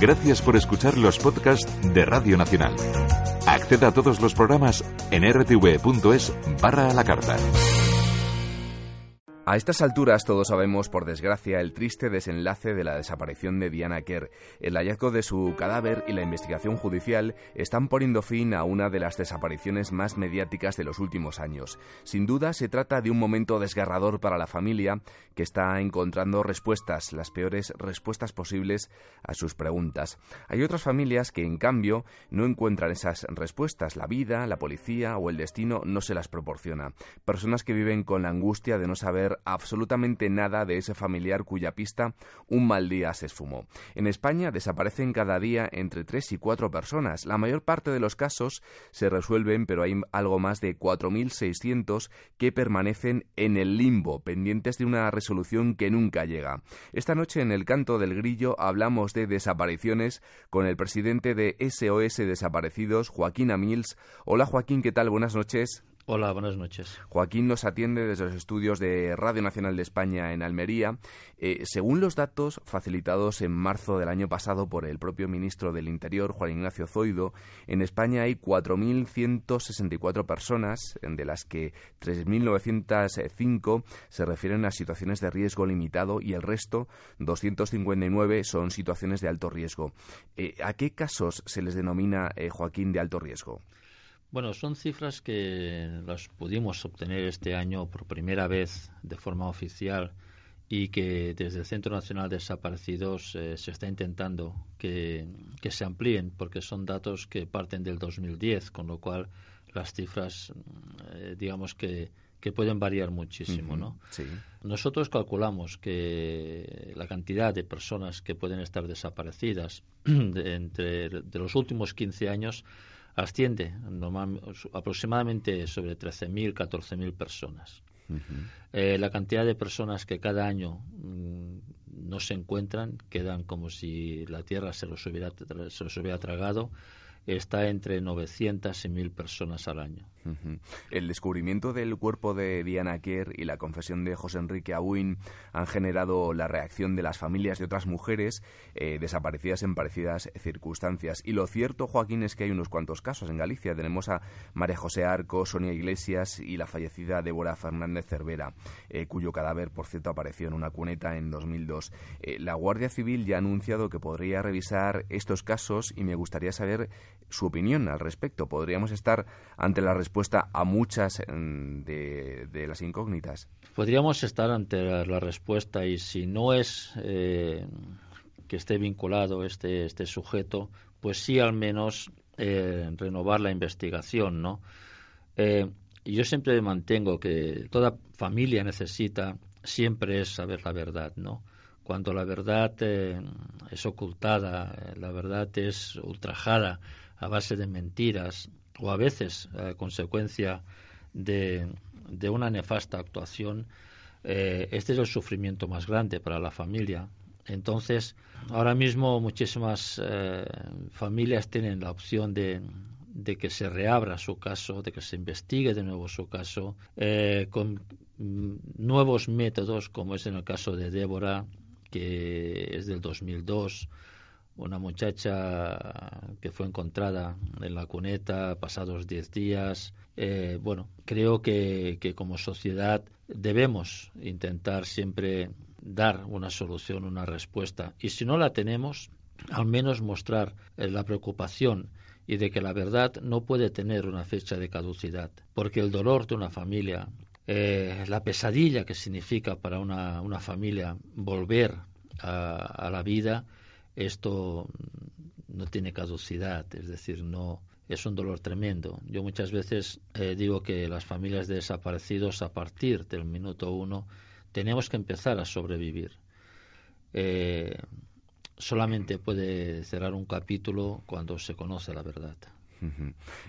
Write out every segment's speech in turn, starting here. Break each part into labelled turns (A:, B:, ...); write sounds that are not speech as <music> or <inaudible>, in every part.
A: Gracias por escuchar los podcasts de Radio Nacional. Acceda a todos los programas en rtv.es barra a la carta.
B: A estas alturas todos sabemos, por desgracia, el triste desenlace de la desaparición de Diana Kerr. El hallazgo de su cadáver y la investigación judicial están poniendo fin a una de las desapariciones más mediáticas de los últimos años. Sin duda se trata de un momento desgarrador para la familia que está encontrando respuestas, las peores respuestas posibles a sus preguntas. Hay otras familias que, en cambio, no encuentran esas respuestas. La vida, la policía o el destino no se las proporciona. Personas que viven con la angustia de no saber absolutamente nada de ese familiar cuya pista un mal día se esfumó. En España desaparecen cada día entre tres y cuatro personas. La mayor parte de los casos se resuelven, pero hay algo más de 4.600 que permanecen en el limbo, pendientes de una resolución que nunca llega. Esta noche en el Canto del Grillo hablamos de desapariciones con el presidente de SOS Desaparecidos, Joaquín Amils. Hola Joaquín, ¿qué tal? Buenas noches.
C: Hola, buenas noches.
B: Joaquín nos atiende desde los estudios de Radio Nacional de España en Almería. Eh, según los datos facilitados en marzo del año pasado por el propio ministro del Interior, Juan Ignacio Zoido, en España hay 4.164 personas, de las que 3.905 se refieren a situaciones de riesgo limitado y el resto, 259, son situaciones de alto riesgo. Eh, ¿A qué casos se les denomina, eh, Joaquín, de alto riesgo?
C: Bueno, son cifras que las pudimos obtener este año por primera vez de forma oficial y que desde el Centro Nacional de Desaparecidos eh, se está intentando que, se amplíen porque son datos que parten del 2010, con lo cual las cifras, eh, digamos que, que pueden variar muchísimo, ¿no? Nosotros calculamos que la cantidad de personas que pueden estar desaparecidas <clears throat> entre de los últimos 15 años asciende aproximadamente sobre 13.000, 14.000 personas. Eh, la cantidad de personas que cada año mm, no se encuentran quedan como si la Tierra se los hubiera, se los hubiera tragado está entre 900 y 1000 personas al año.
B: El descubrimiento del cuerpo de Diana Kerr y la confesión de José Enrique Abuin han generado la reacción de las familias de otras mujeres eh, desaparecidas en parecidas circunstancias. Y lo cierto, Joaquín, es que hay unos cuantos casos en Galicia. Tenemos a María José Arco, Sonia Iglesias y la fallecida Débora Fernández Cervera, eh, cuyo cadáver, por cierto, apareció en una cuneta en 2002. Eh, la Guardia Civil ya ha anunciado que podría revisar estos casos y me gustaría saber su opinión al respecto. ¿Podríamos estar ante la respuesta a muchas mm, de, las incógnitas?
C: Podríamos estar ante la, respuesta y si no es eh, que esté vinculado este, este sujeto, pues sí al menos eh, renovar la investigación, ¿no? Eh, yo siempre mantengo que toda familia necesita siempre es saber la verdad, ¿no? Cuando la verdad es ocultada, la verdad es ultrajada, a base de mentiras o a veces a consecuencia de, una nefasta actuación, eh, este es el sufrimiento más grande para la familia. Entonces, ahora mismo muchísimas eh, familias tienen la opción de, que se reabra su caso, de que se investigue de nuevo su caso, eh, con mm, nuevos métodos, como es en el caso de Débora, que es del 2002, una muchacha que fue encontrada en la cuneta pasados diez días. Eh, bueno, creo que, como sociedad debemos intentar siempre dar una solución, una respuesta. Y si no la tenemos, al menos mostrar eh, la preocupación y de que la verdad no puede tener una fecha de caducidad, porque el dolor de una familia, eh, la pesadilla que significa para una, una familia volver a la vida, esto no tiene caducidad, es decir, no es un dolor tremendo. Yo muchas veces eh, digo que las familias de desaparecidos a partir del minuto uno tenemos que empezar a sobrevivir. Eh, solamente puede cerrar un capítulo cuando se conoce la verdad.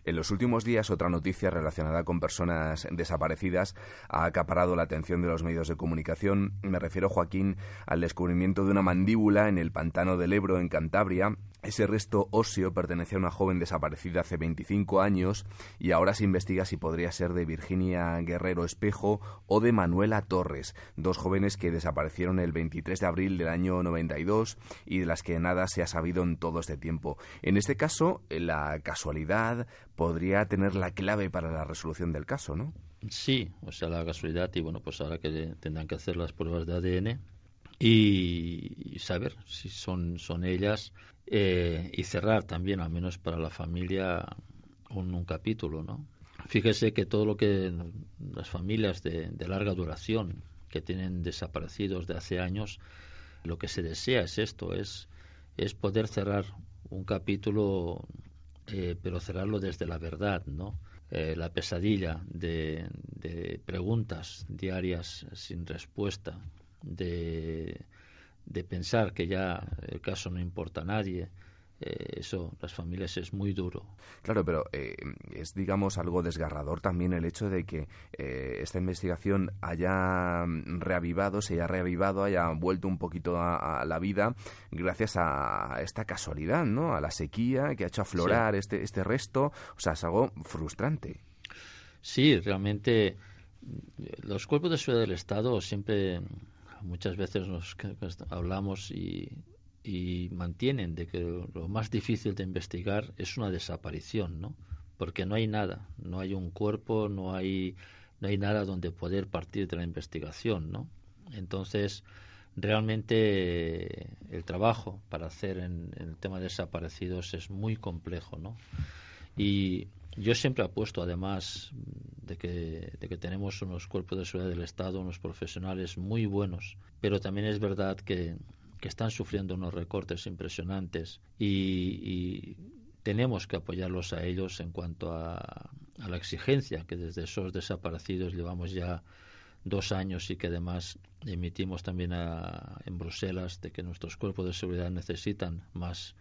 B: En los últimos días, otra noticia relacionada con personas desaparecidas ha acaparado la atención de los medios de comunicación. Me refiero, Joaquín, al descubrimiento de una mandíbula en el pantano del Ebro, en Cantabria, ese resto óseo pertenece a una joven desaparecida hace 25 años y ahora se investiga si podría ser de Virginia Guerrero Espejo o de Manuela Torres, dos jóvenes que desaparecieron el 23 de abril del año 92 y de las que nada se ha sabido en todo este tiempo. En este caso, la casualidad podría tener la clave para la resolución del caso, ¿no?
C: Sí, o sea, la casualidad y bueno, pues ahora que tendrán que hacer las pruebas de ADN y, saber si son, son ellas eh, y cerrar también, al menos para la familia, un, capítulo, ¿no? Fíjese que todo lo que las familias de, larga duración que tienen desaparecidos de hace años, lo que se desea es esto, es, es poder cerrar un capítulo, eh, pero cerrarlo desde la verdad, ¿no? Eh, la pesadilla de, de, preguntas diarias sin respuesta, de, de pensar que ya el caso no importa a nadie, eh, eso, las familias es muy duro.
B: Claro, pero eh, es, digamos, algo desgarrador también el hecho de que eh, esta investigación haya reavivado, se haya reavivado, haya vuelto un poquito a, la vida gracias a esta casualidad, ¿no? A la sequía que ha hecho aflorar este, este resto. O sea, es algo frustrante.
C: Sí, realmente los cuerpos de seguridad del Estado siempre muchas veces nos hablamos y, mantienen de que lo más difícil de investigar es una desaparición, ¿no? Porque no hay nada, no hay un cuerpo, no hay no hay nada donde poder partir de la investigación, ¿no? Entonces, realmente el trabajo para hacer en, en, el tema de desaparecidos es muy complejo, ¿no? Y yo siempre apuesto, además, de que, de que tenemos unos cuerpos de seguridad del Estado, unos profesionales muy buenos, pero también es verdad que, que están sufriendo unos recortes impresionantes y, tenemos que apoyarlos a ellos en cuanto a, a, la exigencia que desde esos desaparecidos llevamos ya dos años y que además emitimos también en Bruselas de que nuestros cuerpos de seguridad necesitan más,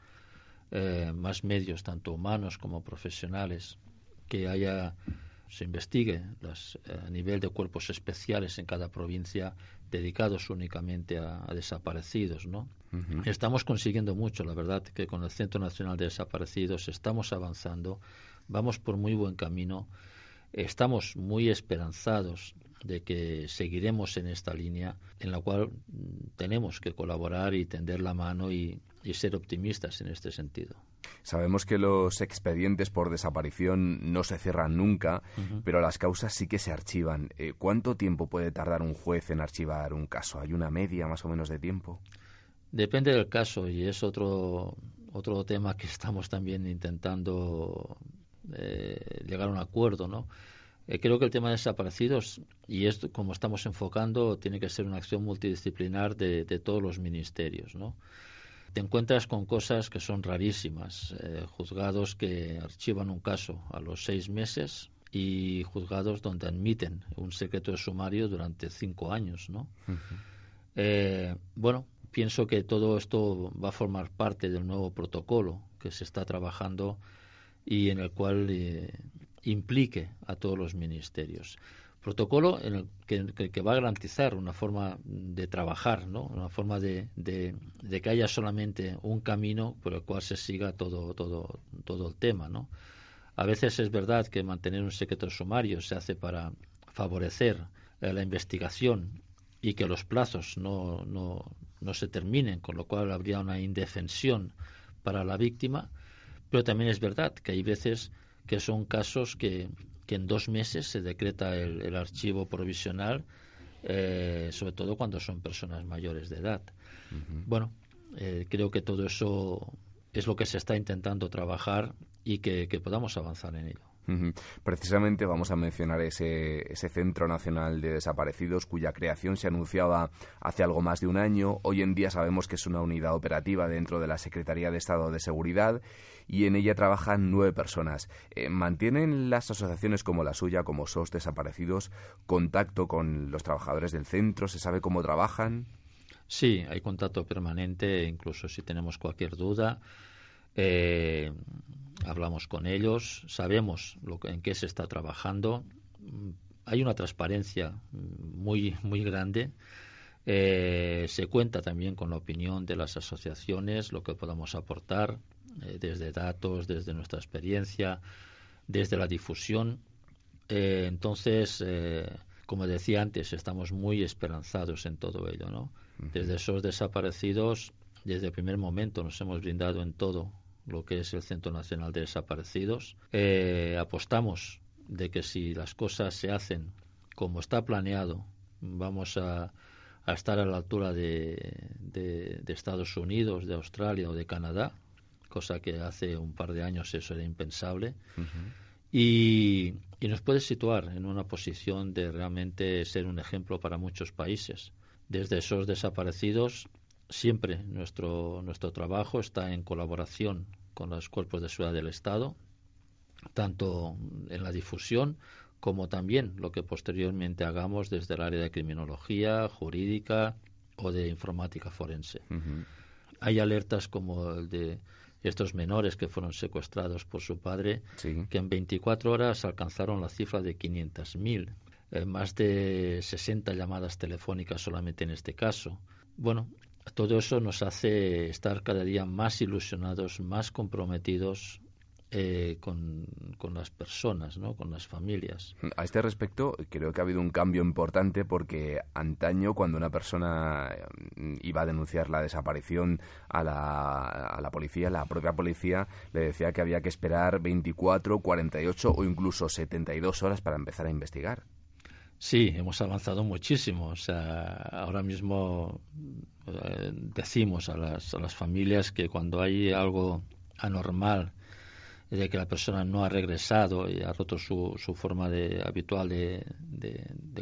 C: eh, más medios, tanto humanos como profesionales, que haya se investigue las, eh, a nivel de cuerpos especiales en cada provincia dedicados únicamente a, desaparecidos, ¿no? Estamos consiguiendo mucho, la verdad, que con el Centro Nacional de Desaparecidos estamos avanzando, vamos por muy buen camino, estamos muy esperanzados de que seguiremos en esta línea en la cual tenemos que colaborar y tender la mano y ser optimistas en este sentido.
B: Sabemos que los expedientes por desaparición no se cierran nunca, pero las causas sí que se archivan. Eh, ¿Cuánto tiempo puede tardar un juez en archivar un caso? ¿Hay una media más o menos de tiempo?
C: Depende del caso y es otro, otro tema que <laughs> estamos también intentando eh, llegar a un acuerdo, ¿no? Eh, creo que el tema de desaparecidos, y esto como estamos enfocando, tiene que ser una acción multidisciplinar de, de todos los ministerios, ¿no? te encuentras con cosas que son rarísimas. Eh, juzgados que archivan un caso a los seis meses y juzgados donde admiten un secreto de sumario durante cinco años, ¿no? Eh, bueno, pienso que todo esto va a formar parte del nuevo protocolo que se está trabajando y en el cual eh, implique a todos los ministerios protocolo en el que, va a garantizar una forma de trabajar, ¿no? una forma de, de, que haya solamente un camino por el cual se siga todo, todo, todo el tema. ¿no? A veces es verdad que mantener un secreto sumario se hace para favorecer eh, la investigación y que los plazos no, no, no se terminen, con lo cual habría una indefensión para la víctima, pero también es verdad que hay veces que son casos que, que en dos meses se decreta el, archivo provisional, eh, sobre todo cuando son personas mayores de edad. Bueno, eh, creo que todo eso es lo que se está intentando trabajar y que podamos avanzar en ello.
B: Precisamente vamos a mencionar ese, ese Centro Nacional de Desaparecidos, cuya creación se anunciaba hace algo más de un año. Hoy en día sabemos que es una unidad operativa dentro de la Secretaría de Estado de Seguridad y en ella trabajan nueve personas. Eh, ¿Mantienen las asociaciones como la suya, como SOS Desaparecidos, contacto con los trabajadores del centro? ¿Se sabe cómo trabajan?
C: Sí, hay contacto permanente, incluso si tenemos cualquier duda. Eh, hablamos con ellos, sabemos lo en qué se está trabajando. Hay una transparencia muy, muy grande. Eh, se cuenta también con la opinión de las asociaciones, lo que podamos aportar. eh, desde datos, desde nuestra experiencia, desde la difusión. Eh, entonces, como decía antes, estamos muy esperanzados en todo ello, ¿no? Desde esos desaparecidos, desde el primer momento nos hemos brindado en todo lo que es el Centro Nacional de Desaparecidos. apostamos de que si las cosas se hacen como está planeado, vamos a, estar a la altura de, de, Estados Unidos, de Australia o de Canadá, cosa que hace un par de años eso era impensable. y, y, nos puede situar en una posición de realmente ser un ejemplo para muchos países. Desde esos desaparecidos, siempre nuestro, nuestro trabajo está en colaboración con los cuerpos de seguridad del Estado, tanto en la difusión como también lo que posteriormente hagamos desde el área de criminología, jurídica o de informática forense. Hay alertas como el de estos menores que fueron secuestrados por su padre, que en 24 horas alcanzaron la cifra de 500.000, eh, más de 60 llamadas telefónicas solamente en este caso. Bueno, todo eso nos hace estar cada día más ilusionados, más comprometidos eh, con, las personas, ¿no? con las familias.
B: A este respecto, creo que ha habido un cambio importante porque antaño, cuando una persona mm, iba a denunciar la desaparición a la, a la policía, la propia policía le decía que había que esperar 24, 48 o incluso 72 horas para empezar a investigar.
C: Sí, hemos avanzado muchísimo. O sea, ahora mismo eh, decimos a las, a las familias que cuando hay algo anormal de que la persona no ha regresado y ha roto su, su forma de, habitual de,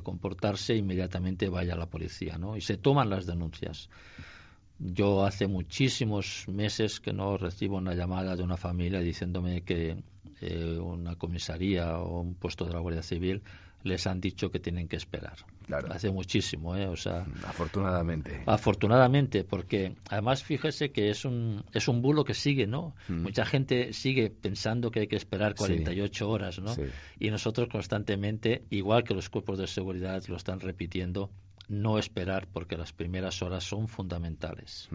C: comportarse, inmediatamente vaya a la policía, ¿no? Y se toman las denuncias. Yo hace muchísimos meses que no recibo una llamada de una familia diciéndome que eh, una comisaría o un puesto de la Guardia Civil les han dicho que tienen que esperar. Hace muchísimo, ¿eh? O sea,
B: afortunadamente.
C: Afortunadamente, porque además fíjese que es un es un bulo que sigue, ¿no? Mm. Mucha gente sigue pensando que hay que esperar 48 horas, ¿no? Y nosotros constantemente, igual que los cuerpos de seguridad lo están repitiendo, no esperar porque las primeras horas son fundamentales.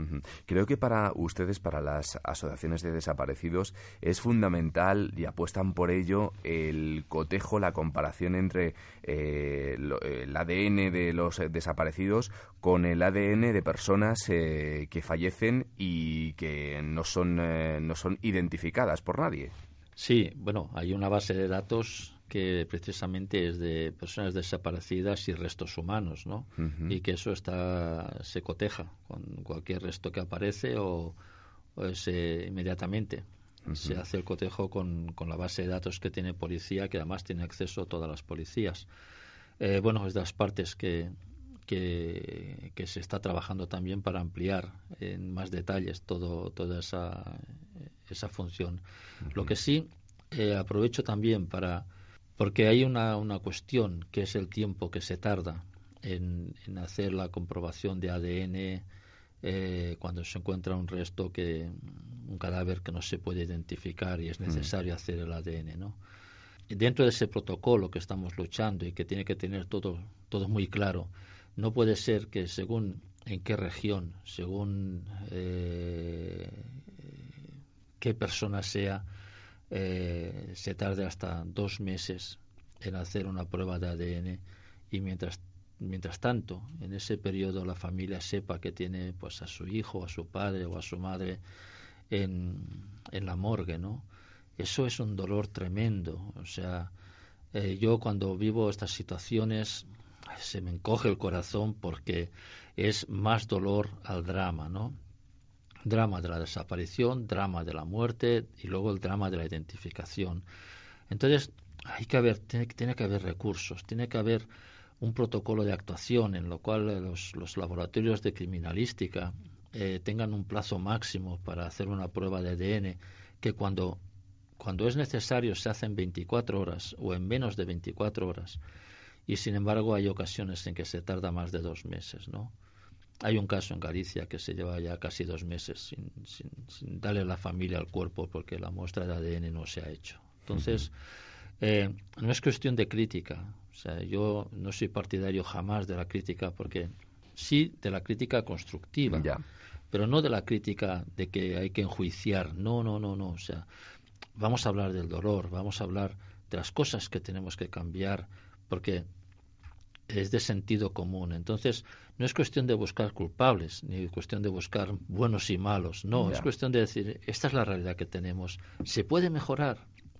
B: Creo que para ustedes, para las asociaciones de desaparecidos, es fundamental y apuestan por ello el cotejo, la comparación entre eh, el ADN de los desaparecidos con el ADN de personas eh, que fallecen y que no son, eh, no son identificadas por nadie.
C: Sí, bueno, hay una base de datos que precisamente es de personas desaparecidas y restos humanos, ¿no? Y que eso está se coteja con cualquier resto que aparece o, se inmediatamente se hace el cotejo con, con, la base de datos que tiene policía, que además tiene acceso a todas las policías. Eh, bueno, es de las partes que, que, se está trabajando también para ampliar en más detalles todo, toda esa, esa función. Lo que sí, eh, aprovecho también para porque hay una, una cuestión que es el tiempo que se tarda en, hacer la comprobación de ADN eh, cuando se encuentra un resto que un cadáver que no se puede identificar y es mm. necesario hacer el ADN, ¿no? dentro de ese protocolo que estamos luchando y que tiene que tener todo todo muy claro, no puede ser que según en qué región, según eh, qué persona sea, eh, se tarde hasta dos meses en hacer una prueba de ADN y mientras mientras tanto en ese periodo la familia sepa que tiene pues a su hijo a su padre o a su madre en, en la morgue no eso es un dolor tremendo o sea eh, yo cuando vivo estas situaciones se me encoge el corazón porque es más dolor al drama no drama de la desaparición, drama de la muerte y luego el drama de la identificación. Entonces, hay que haber, tiene, tiene que haber recursos, tiene que haber un protocolo de actuación en lo cual los, los laboratorios de criminalística eh, tengan un plazo máximo para hacer una prueba de ADN que cuando, cuando es necesario se hace en 24 horas o en menos de 24 horas y sin embargo hay ocasiones en que se tarda más de dos meses, ¿no? Hay un caso en Galicia que se lleva ya casi dos meses sin, sin, darle a la familia al cuerpo porque la muestra de ADN no se ha hecho. Entonces, eh, no es cuestión de crítica. O sea, yo no soy partidario jamás de la crítica porque sí de la crítica constructiva. pero no de la crítica de que hay que enjuiciar, no, no, no, no, o sea, vamos a hablar del dolor, vamos a hablar de las cosas que tenemos que cambiar, porque es de sentido común. Entonces, no es cuestión de buscar culpables, ni cuestión de buscar buenos y malos, no, es cuestión de decir, esta es la realidad que tenemos, se puede mejorar,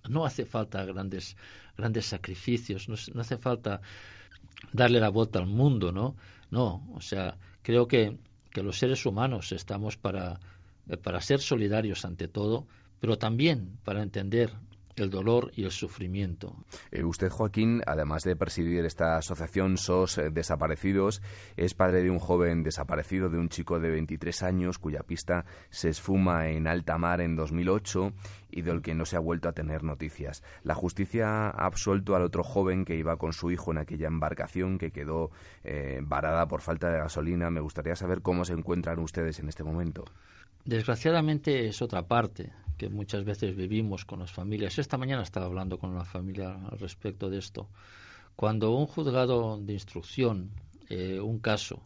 C: no hace falta grandes, grandes sacrificios, no, no hace falta darle la vuelta al mundo, ¿no? No, o sea, creo que, que los seres humanos estamos para, para ser solidarios ante todo, pero también para entender el dolor y el sufrimiento.
B: Eh, usted, Joaquín, además de presidir esta asociación SOS eh, Desaparecidos, es padre de un joven desaparecido, de un chico de 23 años cuya pista se esfuma en alta mar en 2008 y del que no se ha vuelto a tener noticias. La justicia ha absuelto al otro joven que iba con su hijo en aquella embarcación que quedó eh, varada por falta de gasolina. Me gustaría saber cómo se encuentran ustedes en este momento.
C: Desgraciadamente es otra parte que muchas veces vivimos con las familias. Esta mañana estaba hablando con una familia al respecto de esto. Cuando un juzgado de instrucción, eh, un caso,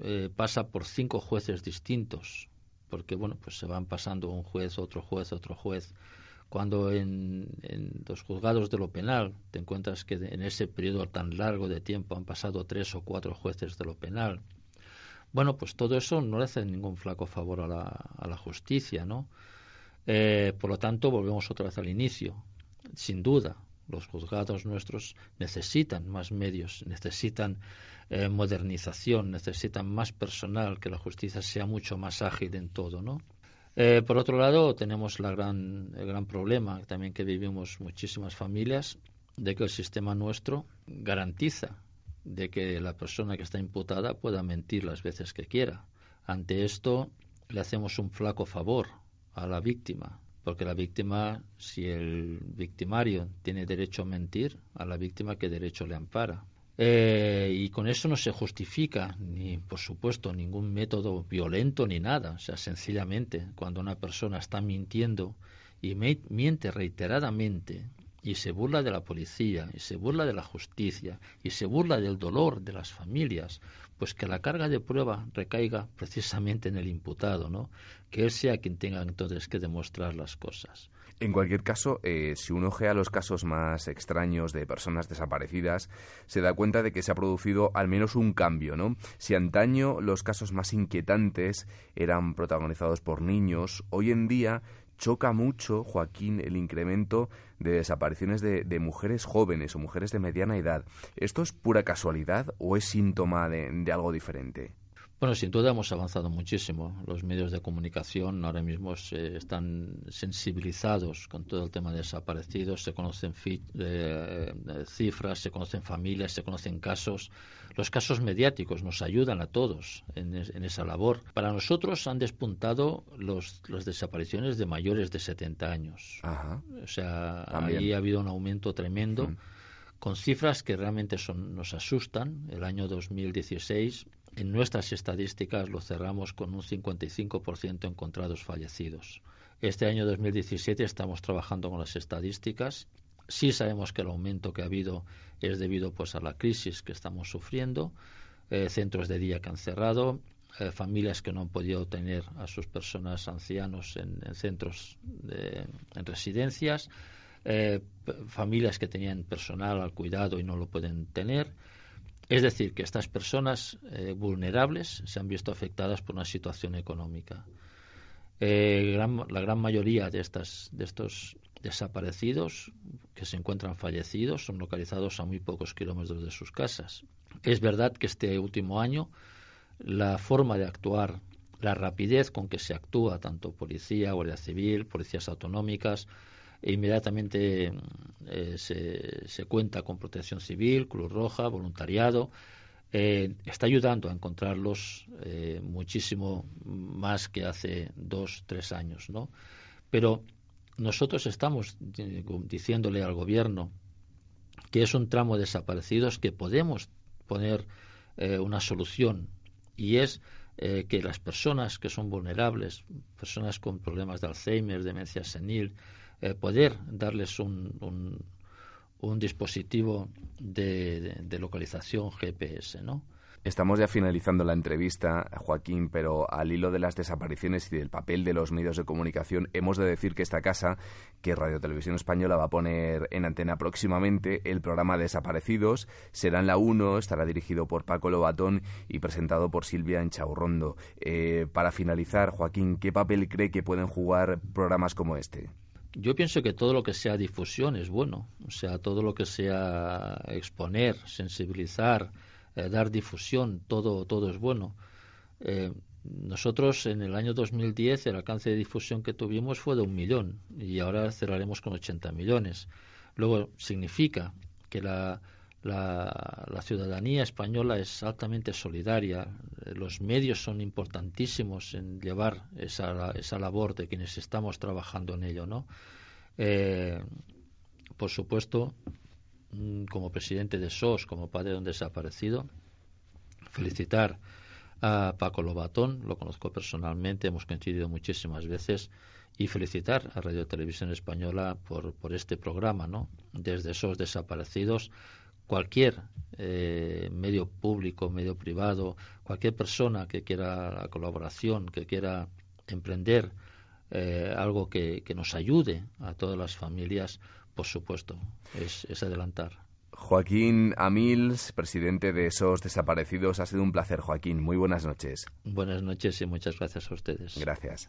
C: eh, pasa por cinco jueces distintos, porque bueno, pues se van pasando un juez, otro juez, otro juez. Cuando en, en los juzgados de lo penal te encuentras que en ese periodo tan largo de tiempo han pasado tres o cuatro jueces de lo penal, bueno, pues todo eso no le hace ningún flaco favor a la, a la justicia, ¿no? Eh, por lo tanto, volvemos otra vez al inicio. Sin duda, los juzgados nuestros necesitan más medios, necesitan eh, modernización, necesitan más personal, que la justicia sea mucho más ágil en todo, ¿no? Eh, por otro lado, tenemos gran, el gran problema también que vivimos muchísimas familias de que el sistema nuestro garantiza de que la persona que está imputada pueda mentir las veces que quiera. Ante esto, le hacemos un flaco favor a la víctima, porque la víctima, si el victimario tiene derecho a mentir, a la víctima qué derecho le ampara. Eh, y con eso no se justifica, ni por supuesto, ningún método violento ni nada. O sea, sencillamente, cuando una persona está mintiendo y miente reiteradamente y se burla de la policía y se burla de la justicia y se burla del dolor de las familias, pues que la carga de prueba recaiga precisamente en el imputado, ¿no? Que él sea quien tenga entonces que demostrar las cosas.
B: En cualquier caso, eh, si uno ojea los casos más extraños de personas desaparecidas, se da cuenta de que se ha producido al menos un cambio, ¿no? Si antaño los casos más inquietantes eran protagonizados por niños, hoy en día choca mucho, Joaquín, el incremento de desapariciones de, mujeres jóvenes o mujeres de mediana edad. ¿Esto es pura casualidad o es síntoma de algo diferente?
C: Bueno, sin duda hemos avanzado muchísimo. Los medios de comunicación ahora mismo están sensibilizados con todo el tema de desaparecidos, se conocen eh, eh, cifras, se conocen familias, se conocen casos. Los casos mediáticos nos ayudan a todos en, esa labor. Para nosotros han despuntado los, las desapariciones de mayores de 70 años. O sea, ahí ha habido un aumento tremendo. con cifras que realmente son, nos asustan. El año 2016 en nuestras estadísticas lo cerramos con un 55% encontrados fallecidos. Este año 2017 estamos trabajando con las estadísticas. Sí sabemos que el aumento que ha habido es debido pues a la crisis que estamos sufriendo, eh, centros de día que han cerrado, eh, familias que no han podido tener a sus personas ancianos en, centros de, en residencias, eh, familias que tenían personal al cuidado y no lo pueden tener es decir, que estas personas eh, vulnerables se han visto afectadas por una situación económica. Eh, la gran mayoría de, estos desaparecidos que se encuentran fallecidos son localizados a muy pocos kilómetros de sus casas. Es verdad que este último año la forma de actuar, la rapidez con que se actúa, tanto policía, guardia civil, policías autonómicas, e inmediatamente eh, se, cuenta con protección civil, Cruz Roja, voluntariado. Eh, está ayudando a encontrarlos eh, muchísimo más que hace dos, tres años, ¿no? Pero nosotros estamos diciéndole al gobierno que es un tramo de desaparecidos que podemos poner una solución y es que las personas que son vulnerables, personas con problemas de Alzheimer, demencia senil, eh, poder darles un, un, dispositivo de, localización GPS, ¿no?
B: Estamos ya finalizando la entrevista, Joaquín, pero al hilo de las desapariciones y del papel de los medios de comunicación, hemos de decir que esta casa, que Radio Televisión Española va a poner en antena próximamente, el programa Desaparecidos, será en la 1, estará dirigido por Paco Lobatón y presentado por Silvia Enchaurrondo. Eh, para finalizar, Joaquín, ¿qué papel cree que pueden jugar programas como este?
C: Yo pienso que todo lo que sea difusión es bueno, o sea, todo lo que sea exponer, sensibilizar, eh, dar difusión, todo, todo es bueno. Eh, nosotros en el año 2010 el alcance de difusión que tuvimos fue de un millón y ahora cerraremos con 80 millones. Luego significa que la, la, ciudadanía española es altamente solidaria. Los medios son importantísimos en llevar esa, esa labor de quienes estamos trabajando en ello, ¿no? Eh, por supuesto, Mm, como presidente de SOS, como padre de un desaparecido, felicitar a Paco Lobatón, lo conozco personalmente, hemos coincidido muchísimas veces, y felicitar a Radio Televisión Española por, por este programa, ¿no? Desde SOS desaparecidos, cualquier eh, medio público, medio privado, cualquier persona que quiera la colaboración, que quiera emprender eh, algo que, que, nos ayude a todas las familias, por supuesto, es, adelantar.
B: Joaquín Amils, presidente de SOS Desaparecidos, ha sido un placer, Joaquín. Muy buenas noches.
C: Buenas noches y muchas gracias a ustedes.
B: Gracias.